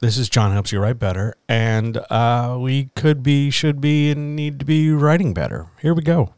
This is John Helps You Write Better, and uh, we could be, should be, and need to be writing better. Here we go.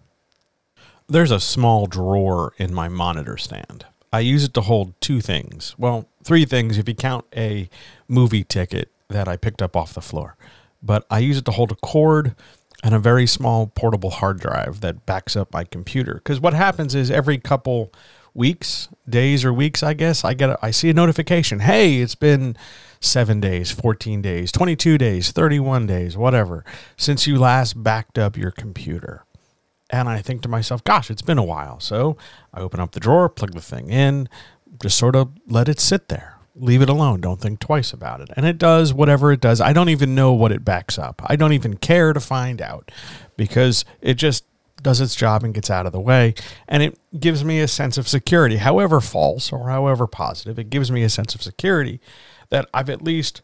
There's a small drawer in my monitor stand. I use it to hold two things. Well, three things if you count a movie ticket that I picked up off the floor. But I use it to hold a cord and a very small portable hard drive that backs up my computer. Because what happens is every couple weeks, days or weeks, I guess, I get a, I see a notification. Hey, it's been seven days, 14 days, 22 days, 31 days, whatever, since you last backed up your computer. And I think to myself, gosh, it's been a while. So I open up the drawer, plug the thing in, just sort of let it sit there. Leave it alone. Don't think twice about it. And it does whatever it does. I don't even know what it backs up. I don't even care to find out because it just does its job and gets out of the way. And it gives me a sense of security, however false or however positive. It gives me a sense of security that I've at least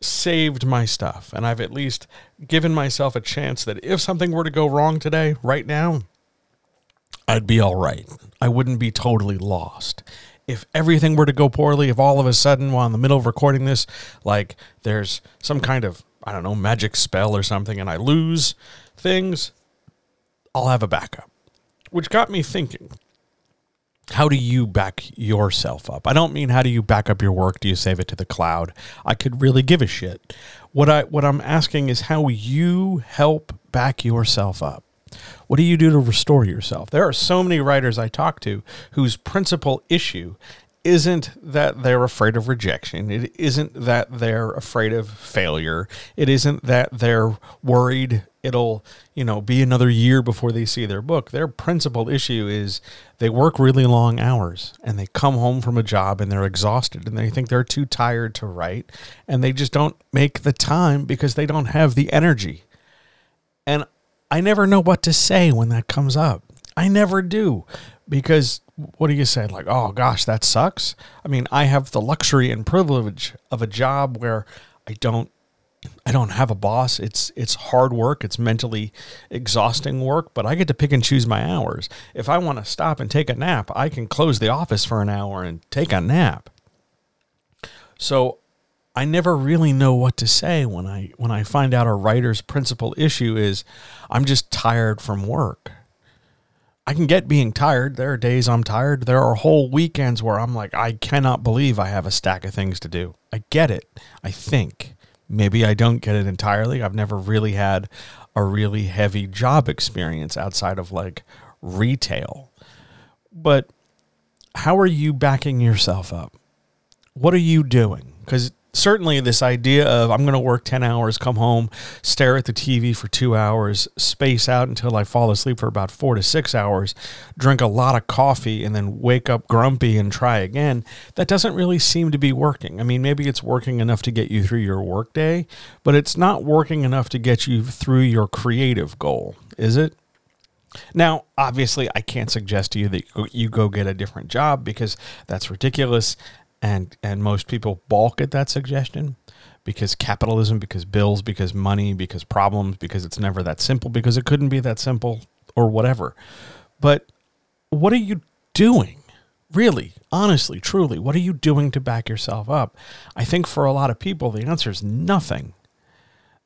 saved my stuff and I've at least given myself a chance that if something were to go wrong today, right now, I'd be all right. I wouldn't be totally lost. If everything were to go poorly, if all of a sudden while in the middle of recording this, like there's some kind of, I don't know, magic spell or something and I lose things, I'll have a backup. Which got me thinking how do you back yourself up? I don't mean how do you back up your work? Do you save it to the cloud? I could really give a shit. What I what I'm asking is how you help back yourself up. What do you do to restore yourself? There are so many writers I talk to whose principal issue isn't that they're afraid of rejection. It isn't that they're afraid of failure. It isn't that they're worried it'll, you know, be another year before they see their book. Their principal issue is they work really long hours and they come home from a job and they're exhausted and they think they're too tired to write and they just don't make the time because they don't have the energy. And I never know what to say when that comes up. I never do because what do you say? Like, oh gosh, that sucks. I mean, I have the luxury and privilege of a job where I don't I don't have a boss. It's it's hard work. It's mentally exhausting work, but I get to pick and choose my hours. If I want to stop and take a nap, I can close the office for an hour and take a nap. So I never really know what to say when I when I find out a writer's principal issue is I'm just tired from work. I can get being tired. There are days I'm tired. There are whole weekends where I'm like, I cannot believe I have a stack of things to do. I get it. I think. Maybe I don't get it entirely. I've never really had a really heavy job experience outside of like retail. But how are you backing yourself up? What are you doing? Because certainly this idea of I'm going to work 10 hours, come home, stare at the TV for two hours, space out until I fall asleep for about four to six hours, drink a lot of coffee, and then wake up grumpy and try again, that doesn't really seem to be working. I mean, maybe it's working enough to get you through your workday, but it's not working enough to get you through your creative goal, is it? Now, obviously, I can't suggest to you that you go get a different job because that's ridiculous and and most people balk at that suggestion because capitalism because bills because money because problems because it's never that simple because it couldn't be that simple or whatever. But what are you doing? Really honestly truly what are you doing to back yourself up? I think for a lot of people the answer is nothing.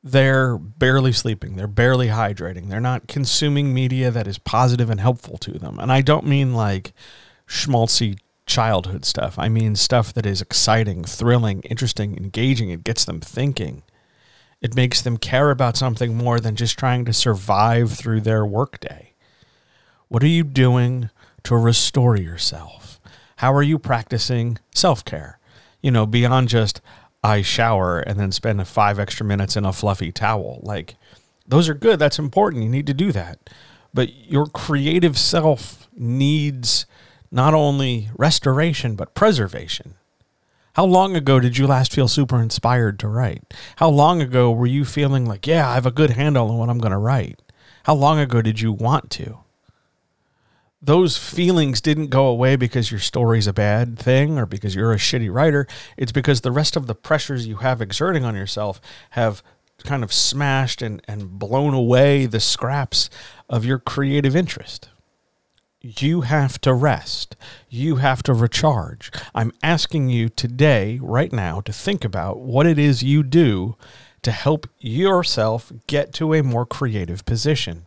They're barely sleeping. They're barely hydrating. They're not consuming media that is positive and helpful to them. And i don't mean like schmaltzy childhood stuff. I mean, stuff that is exciting, thrilling, interesting, engaging. It gets them thinking. It makes them care about something more than just trying to survive through their workday. What are you doing to restore yourself? How are you practicing self care? You know, beyond just I shower and then spend five extra minutes in a fluffy towel. Like, those are good. That's important. You need to do that. But your creative self needs not only restoration, but preservation. How long ago did you last feel super inspired to write? How long ago were you feeling like, yeah, I have a good handle on what I'm going to write? How long ago did you want to? Those feelings didn't go away because your story's a bad thing or because you're a shitty writer. It's because the rest of the pressures you have exerting on yourself have kind of smashed and, and blown away the scraps of your creative interest you have to rest. You have to recharge. I'm asking you today, right now, to think about what it is you do to help yourself get to a more creative position.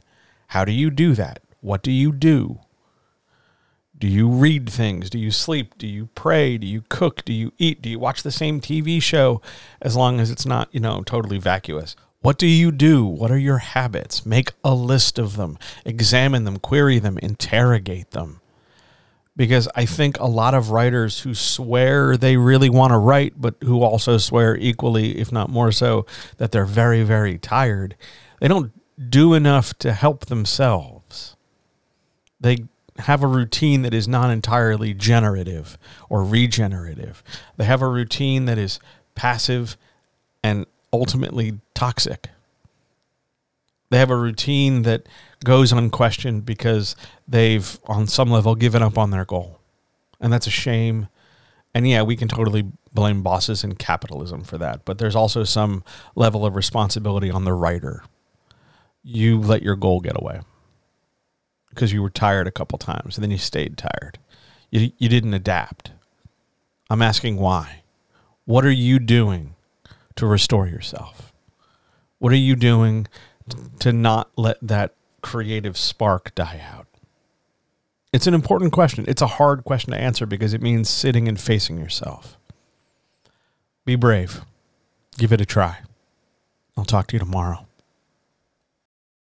How do you do that? What do you do? Do you read things? Do you sleep? Do you pray? Do you cook? Do you eat? Do you watch the same TV show as long as it's not, you know, totally vacuous? What do you do? What are your habits? Make a list of them, examine them, query them, interrogate them. Because I think a lot of writers who swear they really want to write, but who also swear equally, if not more so, that they're very, very tired, they don't do enough to help themselves. They have a routine that is not entirely generative or regenerative. They have a routine that is passive and ultimately toxic. They have a routine that goes unquestioned because they've, on some level, given up on their goal. And that's a shame. And yeah, we can totally blame bosses and capitalism for that. But there's also some level of responsibility on the writer. You let your goal get away because you were tired a couple times and then you stayed tired. You, you didn't adapt. I'm asking why. What are you doing to restore yourself? What are you doing to not let that creative spark die out? It's an important question. It's a hard question to answer because it means sitting and facing yourself. Be brave. Give it a try. I'll talk to you tomorrow.